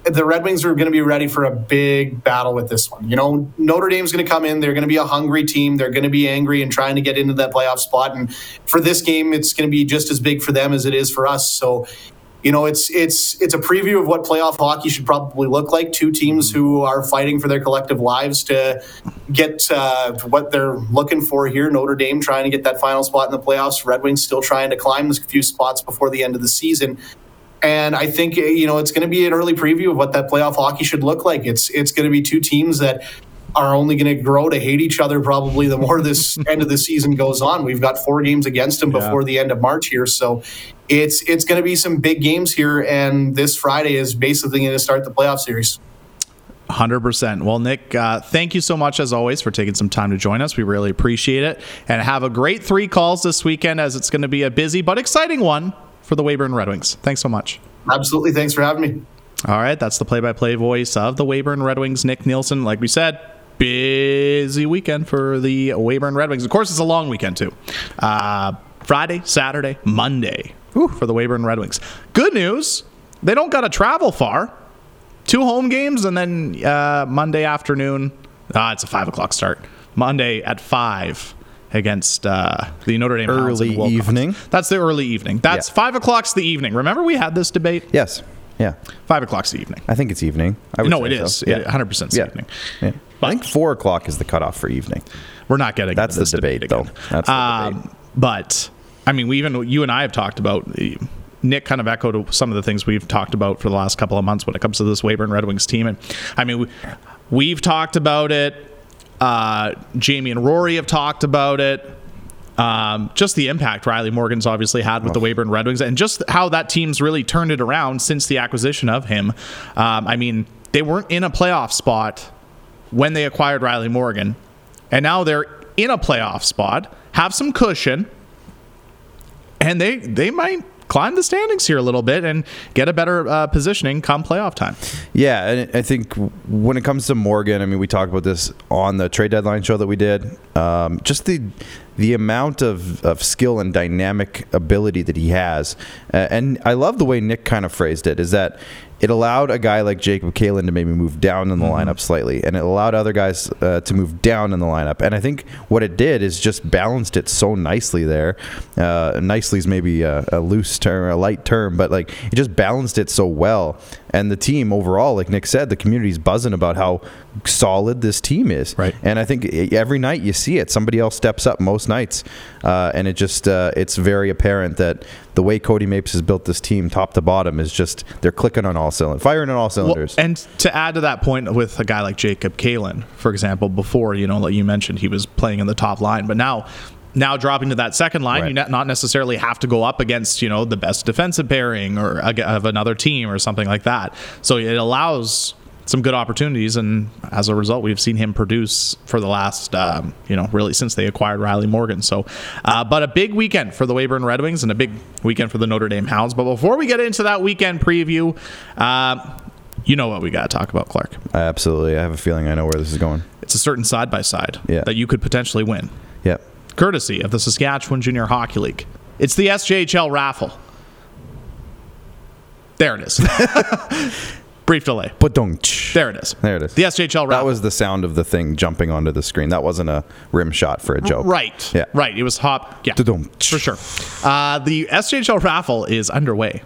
the Red Wings are going to be ready for a big battle with this one. You know, Notre Dame's going to come in; they're going to be a hungry team. They're going to be angry and trying to get into that playoff spot. And for this game, it's going to be just as big for them as it is for us. So you know, it's it's it's a preview of what playoff hockey should probably look like. Two teams who are fighting for their collective lives to get uh, what they're looking for here. Notre Dame trying to get that final spot in the playoffs. Red Wings still trying to climb a few spots before the end of the season. And I think you know it's going to be an early preview of what that playoff hockey should look like. It's it's going to be two teams that are only going to grow to hate each other probably the more this <laughs> end of the season goes on. We've got four games against them before the end of March here, so it's it's going to be some big games here, and this Friday is basically going to start the playoff series. 100%. Well, Nick, uh, thank you so much as always for taking some time to join us. We really appreciate it. And have a great three calls this weekend as it's going to be a busy but exciting one for the Weyburn Red Wings. Thanks so much. Absolutely. Thanks for having me. All right. That's the play by play voice of the Weyburn Red Wings, Nick Nielsen. Like we said, busy weekend for the Weyburn Red Wings. Of course, it's a long weekend too. Uh, Friday, Saturday, Monday whew, for the Weyburn Red Wings. Good news, they don't got to travel far. Two home games and then uh, Monday afternoon. Ah, it's a five o'clock start. Monday at five against uh, the Notre Dame early evening. That's the early evening. That's yeah. five o'clock's the evening. Remember we had this debate. Yes. Yeah. Five o'clock's the evening. I think it's evening. no, it is. So. Yeah. 100% yeah. evening. Yeah. I think four o'clock is the cutoff for evening. We're not getting that's the debate, debate though. That's the um, debate. But I mean, we even you and I have talked about. Nick kind of echoed some of the things we've talked about for the last couple of months when it comes to this Weyburn Red Wings team. And I mean, we, have talked about it. Uh, Jamie and Rory have talked about it. Um, just the impact Riley Morgan's obviously had with the Weyburn Red Wings, and just how that team's really turned it around since the acquisition of him. Um, I mean, they weren't in a playoff spot when they acquired Riley Morgan, and now they're in a playoff spot, have some cushion, and they they might climb the standings here a little bit and get a better uh, positioning come playoff time. Yeah, and I think when it comes to Morgan, I mean, we talked about this on the trade deadline show that we did. Um, just the the amount of, of skill and dynamic ability that he has. Uh, and I love the way Nick kind of phrased it is that it allowed a guy like Jacob Kalen to maybe move down in the Mm-hmm. lineup slightly, and it allowed other guys uh, to move down in the lineup. And I think what it did is just balanced it so nicely there. Uh, nicely is maybe a, a loose term, a light term, but like it just balanced it so well. And the team overall, like Nick said, the community's buzzing about how solid this team is. Right. And I think every night you see it. Somebody else steps up most nights, uh, and it just uh, it's very apparent that the way Cody Mapes has built this team, top to bottom, is just they're clicking on all cylinders, firing on all Well, cylinders. and to add to that point with a guy like Jacob Kalen, for example, before, you know, like you mentioned, he was playing in the top line, but now now dropping to that second line, Right. you not not necessarily have to go up against, you know, the best defensive pairing or of another team or something like that. So it allows some good opportunities, and as a result, we've seen him produce for the last, um, you know, really since they acquired Riley Morgan. So, uh, but a big weekend for the Weyburn Red Wings and a big weekend for the Notre Dame Hounds. But before we get into that weekend preview, uh, you know what we got to talk about, Clark. Absolutely, I have a feeling I know where this is going. It's a certain side by side that you could potentially win, Yep. Courtesy of the Saskatchewan Junior Hockey League. It's the SJHL raffle. There it is. <laughs> Brief delay. But don't. There it is. There it is. The SJHL raffle. That was the sound of the thing jumping onto the screen. That wasn't a rim shot for a joke. Right. Yeah. Right. It was hop. Yeah. Da-dum. For sure. Uh, the SJHL raffle is underway.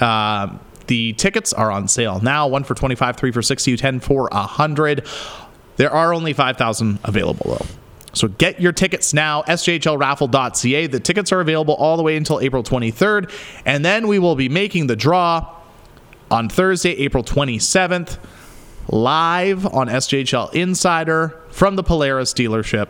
Uh, the tickets are on sale now. One for 25, three for 60, 10 for 100. There are only 5,000 available, though. So get your tickets now, sjhlraffle.ca. The tickets are available all the way until April 23rd. And then we will be making the draw on Thursday, April 27th, live on SJHL Insider from the Polaris dealership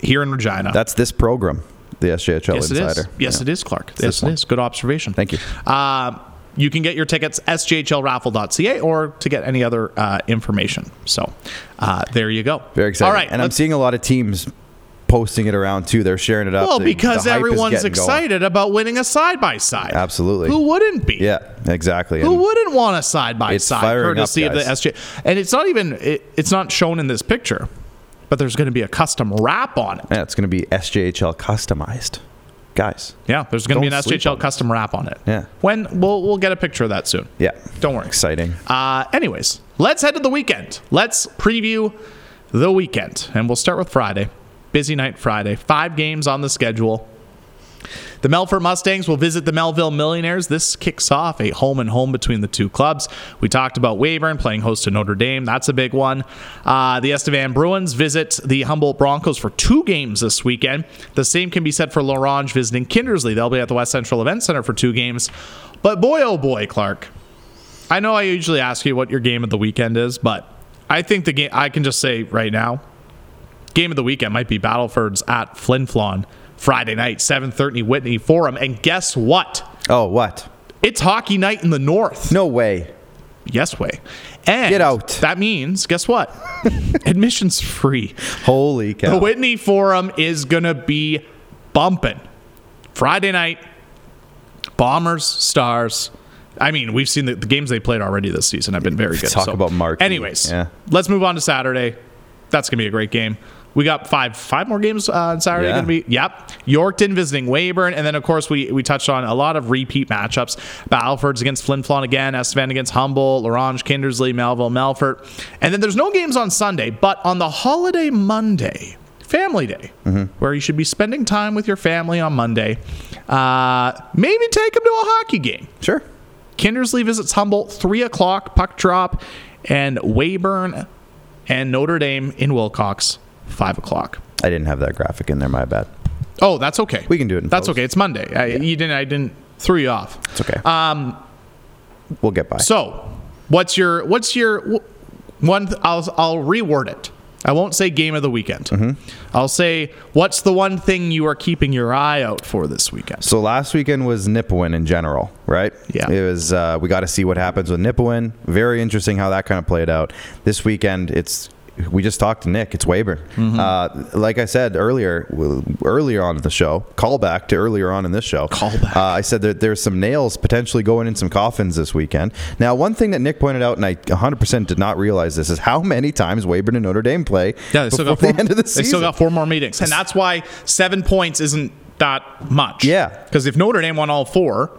here in Regina. That's this program, the SJHL yes, Insider. it is. Yes, Yeah. it is, Clark. yes, it one. is. Good observation. Thank you. Uh, you can get your tickets sjhlraffle.ca or to get any other uh, information. So uh, there you go. Very exciting. All right. And I'm seeing a lot of teams posting it around too. They're sharing it up. well, The- because the everyone's getting going. excited about winning a side by side. Absolutely. Who wouldn't be? Yeah, exactly. Who And wouldn't want a side by side firing up, courtesy of the. SJ? And it's not even it, it's not shown in this picture, but there's going to be a custom wrap on it. yeah, it's going to be SJHL customized, guys. Yeah, there's going to be an Don't sleep SJHL on it. custom wrap on it. Yeah. When we'll we'll get a picture of that soon. Yeah, Don't worry. exciting. Uh, anyways, let's head to the weekend. Let's preview the weekend, and we'll start with Friday. Busy night Friday. Five games on the schedule. The Melfort Mustangs will visit the Melville Millionaires. This kicks off a home and home between the two clubs. We talked about Weyburn playing host to Notre Dame. That's a big one. Uh, the Estevan Bruins visit the Humboldt Broncos for two games this weekend. The same can be said for La Ronge visiting Kindersley. They'll be at the West Central Event Center for two games. But boy, oh boy, Clark. I know I usually ask you what your game of the weekend is, but I think the game I can just say right now, game of the weekend might be Battleford's at Flin Flon Friday night, 7:30 Whitney Forum. And guess what? Oh, what? It's hockey night in the north. No way. Yes way. And Get out. That means, guess what? <laughs> Admission's free. Holy cow. The Whitney Forum is going to be bumping. Friday night, Bombers, Stars. I mean, we've seen the, the games they played already this season have been very good. Talk about Mark. Anyways, Yeah. let's move on to Saturday. That's going to be a great game. We got five five more games uh, on Saturday. Yeah. Going to be yep. Yorkton visiting Weyburn, and then of course we we touched on a lot of repeat matchups. Battleford's against Flin Flon again. Estevan against Humboldt. La Ronge, Kindersley, Melville, Melfort, and then there's no games on Sunday, but on the holiday Monday, Family Day, Mm-hmm. where you should be spending time with your family on Monday. Uh, maybe take them to a hockey game. Sure. Kindersley visits Humboldt, 3 o'clock, puck drop, and Weyburn and Notre Dame in Wilcox, 5 o'clock. I didn't have that graphic in there. My bad. Oh, that's okay. We can do it in That's post. okay. It's Monday. I, you didn't. I didn't threw you off. It's okay. Um, we'll get by. So, what's your what's your one? th- I'll I'll reword it. I won't say game of the weekend. Mm-hmm. I'll say what's the one thing you are keeping your eye out for this weekend? So last weekend was Nipawin in general, right? Yeah. It was. Uh, we got to see what happens with Nipawin. Very interesting how that kind of played out. This weekend, it's we just talked to Nick. It's Weyburn. Mm-hmm. Uh, like I said earlier, earlier on in the show, callback to earlier on in this show. Callback. Uh, I said that there's some nails potentially going in some coffins this weekend. Now, one thing that Nick pointed out, and I 100% did not realize this, is how many times Weyburn and Notre Dame play Yeah, they still got four, the end of the they still got four more meetings, and that's why seven points isn't that much. Yeah. because if Notre Dame won all four,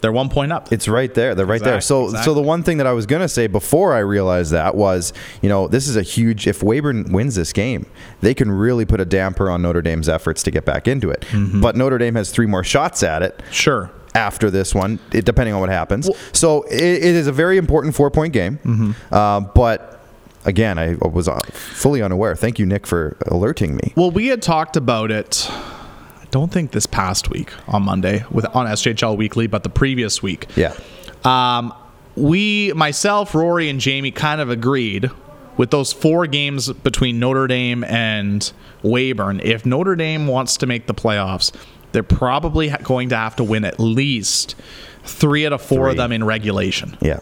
they're one point up. It's right there. They're right there. Exact- So, so the one thing that I was gonna say before I realized that was, you know, this is a huge. If Weyburn wins this game, they can really put a damper on Notre Dame's efforts to get back into it. Mm-hmm. But Notre Dame has three more shots at it sure. after this one, it, depending on what happens. so it, it is a very important four point game. Mm-hmm. Uh, but again, I was uh, fully unaware. Thank you, Nick, for alerting me. Well, we had talked about it. Don't think this past week on Monday with on SJHL Weekly, but the previous week. Yeah. Um, we, myself, Rory, and Jamie, kind of agreed with those four games between Notre Dame and Weyburn. If Notre Dame wants to make the playoffs, they're probably going to have to win at least three out of four of them in regulation. Yeah.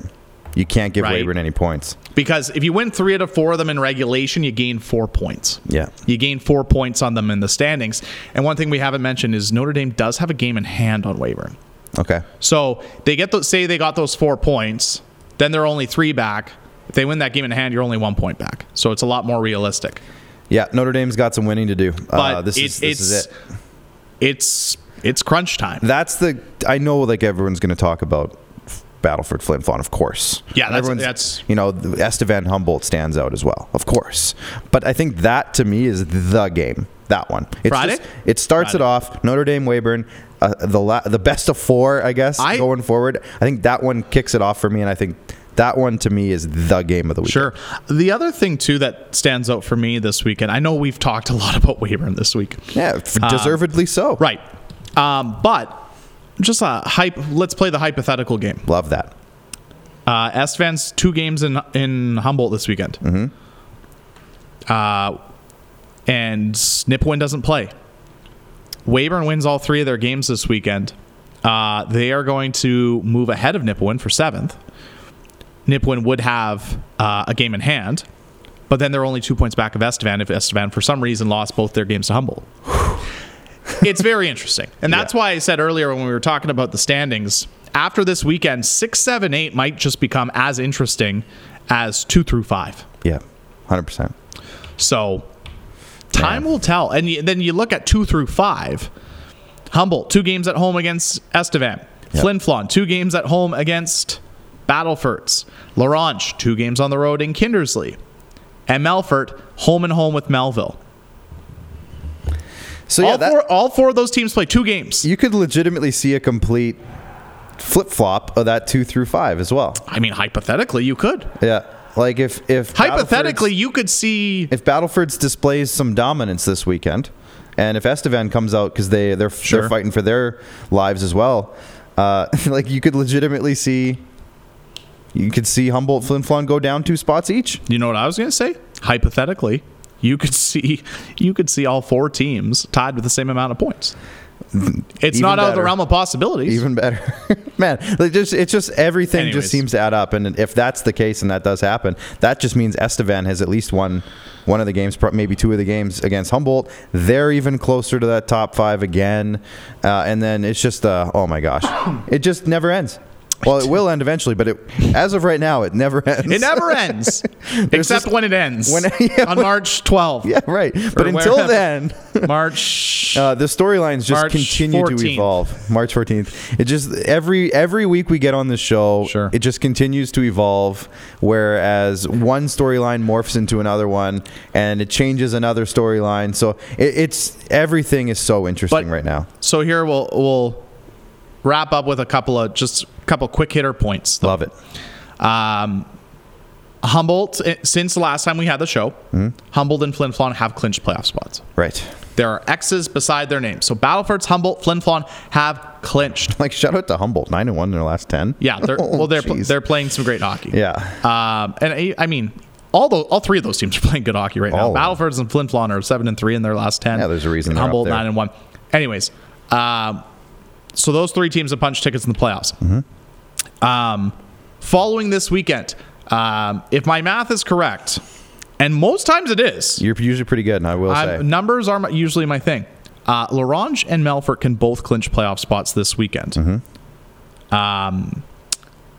You can't give Right. Weyburn any points. Because if you win three out of four of them in regulation, you gain four points. Yeah. You gain four points on them in the standings. And one thing we haven't mentioned is Notre Dame does have a game in hand on Weyburn. Okay. So they get those, say they got those four points, then they're only three back. If they win that game in hand, you're only one point back. So it's a lot more realistic. Yeah, Notre Dame's got some winning to do. But uh, this it- is this is it. it's it's crunch time. That's the I know like everyone's going to talk about Battleford Flin Flon, of course. Yeah, that's- that's- you know Estevan Humboldt stands out as well, of course. But I think that to me is the game. That one. It's Friday? just- it starts it off. Notre Dame Weyburn, uh, the la- the best of four, I guess, I- going forward. I think that one kicks it off for me, and I think that one to me is the game of the week. Sure. The other thing too that stands out for me this weekend, I know we've talked a lot <laughs> about Weyburn this week. Yeah, f- deservedly so. Right. Um, but just a hype. Let's play the hypothetical game. Love that. Uh, Estevan's two games in in Humboldt this weekend. Mm-hmm. Uh, and Nipawin doesn't play. Weyburn wins all three of their games this weekend. Uh, they are going to move ahead of Nipawin for seventh. Nipawin would have uh, a game in hand, but then they're only two points back of Estevan if Estevan, for some reason, lost both their games to Humboldt. <sighs> <sighs> it's very interesting. And that's why I said earlier when we were talking about the standings, after this weekend, six, seven, eight might just become as interesting as two through five. Yeah, hundred percent. So time will tell. And y- then you look at two through five. Humboldt, two games at home against Estevan. Yep. Flin Flon, two games at home against Battlefords. La Ronge, two games on the road in Kindersley. And Melfort, home and home with Melville. So yeah, all, that, four, all four of those teams play two games. you could legitimately see a complete flip flop of that two through five as well. I mean, hypothetically, you could. Yeah, like if if Hypothetically, you could see. if Battleford's displays some dominance this weekend, and if Estevan comes out because they they're Sure. they're fighting for their lives as well, uh, <laughs> like you could legitimately see. You could see Humboldt Flin Flon go down two spots each. You know what I was going to say? Hypothetically, you could see you could see all four teams tied with the same amount of points. It's Even not out of the realm of possibilities. Even better, <laughs> man. Like just it's just everything Anyways. just seems to add up, and if that's the case and that does happen, that just means Estevan has at least won one of the games, maybe two of the games against Humboldt. They're even closer to that top five again, uh, and then it's just uh, oh my gosh, it just never ends. Well, it will end eventually, but it, as of right now, it never ends. it never <laughs> ends, except when it ends when- <laughs> yeah, on when- March 12th. yeah, right. But until wherever. then, <laughs> March. Uh, the storylines just March continue to evolve. March 14th. It just every every week we get on this show, Sure. it just continues to evolve. Whereas one storyline morphs into another one, and it changes another storyline. So it, it's everything is so interesting But- right now. so here we'll we'll wrap up with a couple of just a couple quick hitter points. Love it. Um, Humboldt, eh, since the last time we had the show, Mm-hmm. Humboldt and Flin Flon have clinched playoff spots. Right. There are X's beside their names. So Battleford's Humboldt, Flin Flon have clinched. Like shout out to Humboldt, nine and one in their last ten. Yeah, they're <laughs> Oh, well, they're pl- they're playing some great hockey. yeah. Um, and I, I mean, all those, all three of those teams are <laughs> playing good hockey right All now. Battleford's and Flin Flon are seven and three in their last ten. Yeah, there's a reason And they're up Humboldt nine and one. Anyways, um, so those three teams have punched tickets in the playoffs. Mm-hmm. Um, following this weekend, um, if my math is correct, and most times it is. You're usually pretty good, and I will say. I'm, numbers are my- usually my thing. Uh, La Ronge and Melfort can both clinch playoff spots this weekend. Mm-hmm. Um,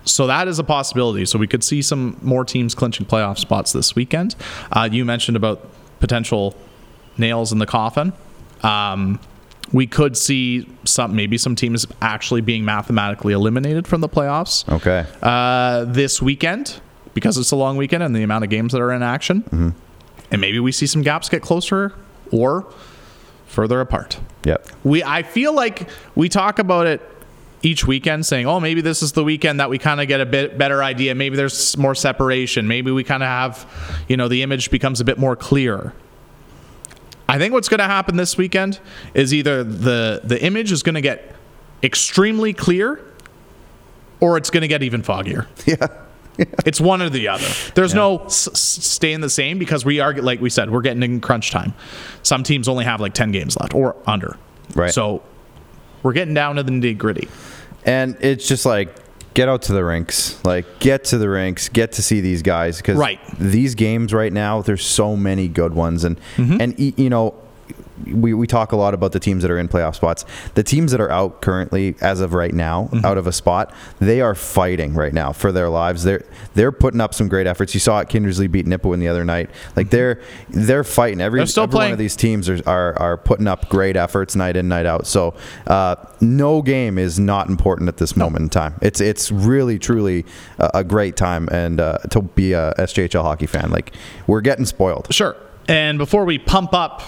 so that is a possibility. So we could see some more teams clinching playoff spots this weekend. Uh, you mentioned about potential nails in the coffin. Um, we could see some, maybe some teams actually being mathematically eliminated from the playoffs okay. uh, this weekend because it's a long weekend and the amount of games that are in action. Mm-hmm. And maybe we see some gaps get closer or further apart. Yep. We I feel like we talk about it each weekend saying, "Oh, maybe this is the weekend that we kind of get a bit better idea. Maybe there's more separation. Maybe we kind of have, you know, the image becomes a bit more clear." I think what's going to happen this weekend is either the the image is going to get extremely clear or it's going to get even foggier. <laughs> Yeah. It's one or the other. There's no s- s- staying the same because we are, like we said, we're getting in crunch time. Some teams only have like 10 games left or under. Right. So we're getting down to the nitty gritty. And it's just like get out to the rinks, like get to the rinks, get to see these guys because Right. these games right now, there's so many good ones, and Mm-hmm. and you know. We, we talk a lot about the teams that are in playoff spots. The teams that are out currently, as of right now, Mm-hmm. out of a spot, they are fighting right now for their lives. They're they're putting up some great efforts. You saw it, Kindersley beat Nipawin the other night. Like they're they're fighting. Every, Mm-hmm. They're still every one of these teams are, are are putting up great efforts night in night out. So uh, no game is not important at this moment in time. It's it's really truly a, a great time and uh, to be a SJHL hockey fan. Like we're getting spoiled. Sure. And before we pump up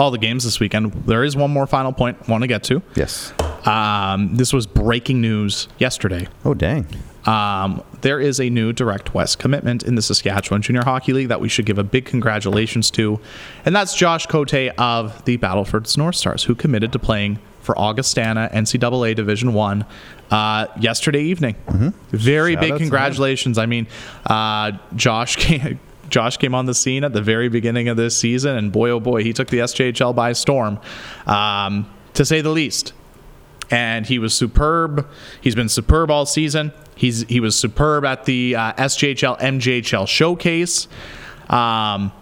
all the games this weekend, there is one more final point I want to get to. Yes. Um, this was breaking news yesterday. Oh dang. Um, there is a new Direct West commitment in the Saskatchewan Junior Hockey League that we should give a big congratulations to, and that's Josh Cote of the Battleford's North Stars, who committed to playing for Augustana NCAA Division One uh, yesterday evening. Very Mm-hmm. Shout big congratulations. I mean, uh, Josh <laughs> came. Josh came on the scene at the very beginning of this season, and boy, oh boy, he took the SJHL by storm, um, to say the least and he was superb. He's been superb all season. He's he was superb at the uh, SJHL MJHL showcase. Um,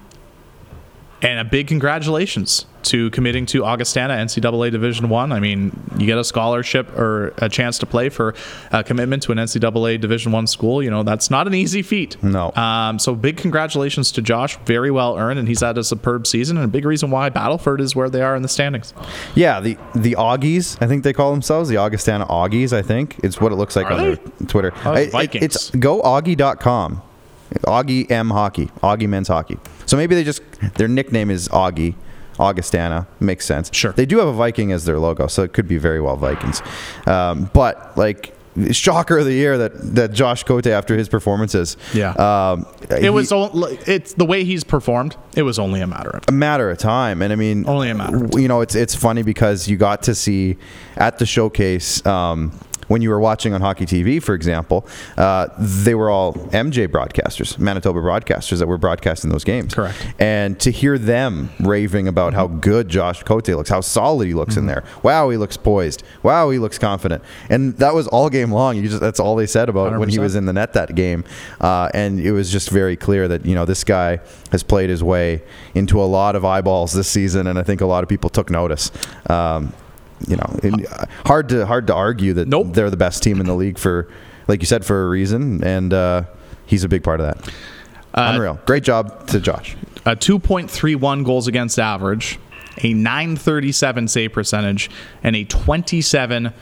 and a big congratulations to committing to Augustana NCAA Division One. I. mean, you get a scholarship or a chance to play for a commitment to an NCAA Division One school. You know that's not an easy feat. No. Um, so big congratulations to Josh. Very well earned, and he's had a superb season, and a big reason why Battleford is where they are in the standings. Yeah, the the Augies, I think they call themselves the Augustana Augies. I think it's what it looks like Are on they? their Twitter. Oh, I- it- Vikings. it's goaugie.com. Augie M Hockey, Augie Men's Hockey. So maybe they just their nickname is Augie, Augustana. Makes sense. Sure. They do have a Viking as their logo, so it could be very well Vikings. Um, but like shocker of the year that that Josh Cote after his performances. Yeah. Um, It he- was only, it's the way he's performed. It was only a matter of a matter of time. And I mean, Only a matter of You know, it's it's funny because you got to see at the showcase. Um, when you were watching on Hockey TV, for example, uh, they were all MJ broadcasters, Manitoba broadcasters that were broadcasting those games. Correct. And to hear them raving about how good Josh Cote looks, how solid he looks in there. Wow, he looks poised. Wow, he looks confident. And that was all game long. You just that's all they said about when he was in the net that game. Uh, and it was just very clear that you know this guy has played his way into a lot of eyeballs this season, and I think a lot of people took notice. Um, you know, and, uh, hard to hard to argue that Nope. they're the best team in the league for, like you said, for a reason, and uh, he's a big part of that. Unreal, great job to Josh. a 2.31 goals against average, a 937 save percentage, and a 27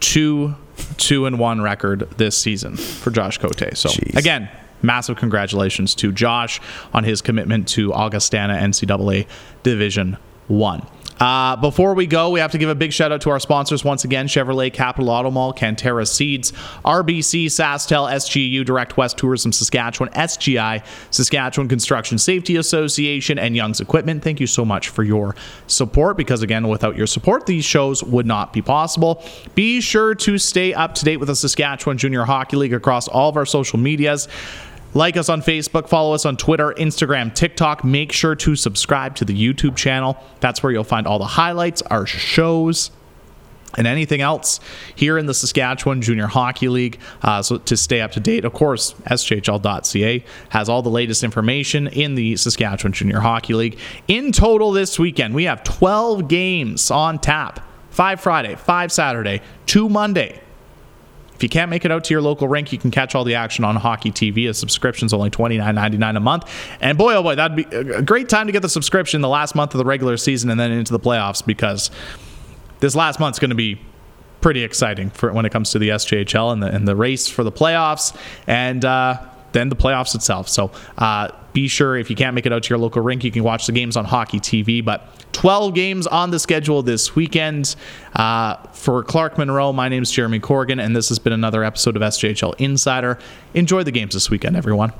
2 2 and 1 record this season for Josh Cote. So Jeez. again, massive congratulations to Josh on his commitment to Augustana NCAA Division 1. Uh, before we go, we have to give a big shout out to our sponsors once again Chevrolet Capital Auto Mall, Canterra Seeds, RBC, SaskTel, SGU, Direct West Tourism Saskatchewan, SGI, Saskatchewan Construction Safety Association, and Young's Equipment. Thank you so much for your support because, again, without your support, these shows would not be possible. Be sure to stay up to date with the Saskatchewan Junior Hockey League across all of our social medias. Like us on Facebook, follow us on Twitter, Instagram, TikTok. Make sure to subscribe to the YouTube channel. That's where you'll find all the highlights, our shows, and anything else here in the Saskatchewan Junior Hockey League. Uh, so to stay up to date, of course, SJHL.ca has all the latest information in the Saskatchewan Junior Hockey League. In total this weekend, we have 12 games on tap. Five Friday, five Saturday, two Monday. If you can't make it out to your local rink, you can catch all the action on Hockey TV. A subscription's only $29.99 a month. And boy, oh boy, that'd be a great time to get the subscription the last month of the regular season and then into the playoffs because this last month's going to be pretty exciting for when it comes to the SJHL and the, and the race for the playoffs and uh, then the playoffs itself. So uh, be sure if you can't make it out to your local rink, you can watch the games on Hockey TV. But 12 games on the schedule this weekend. Uh, for Clark Monroe, my name is Jeremy Corgan, and this has been another episode of SJHL Insider. Enjoy the games this weekend, everyone.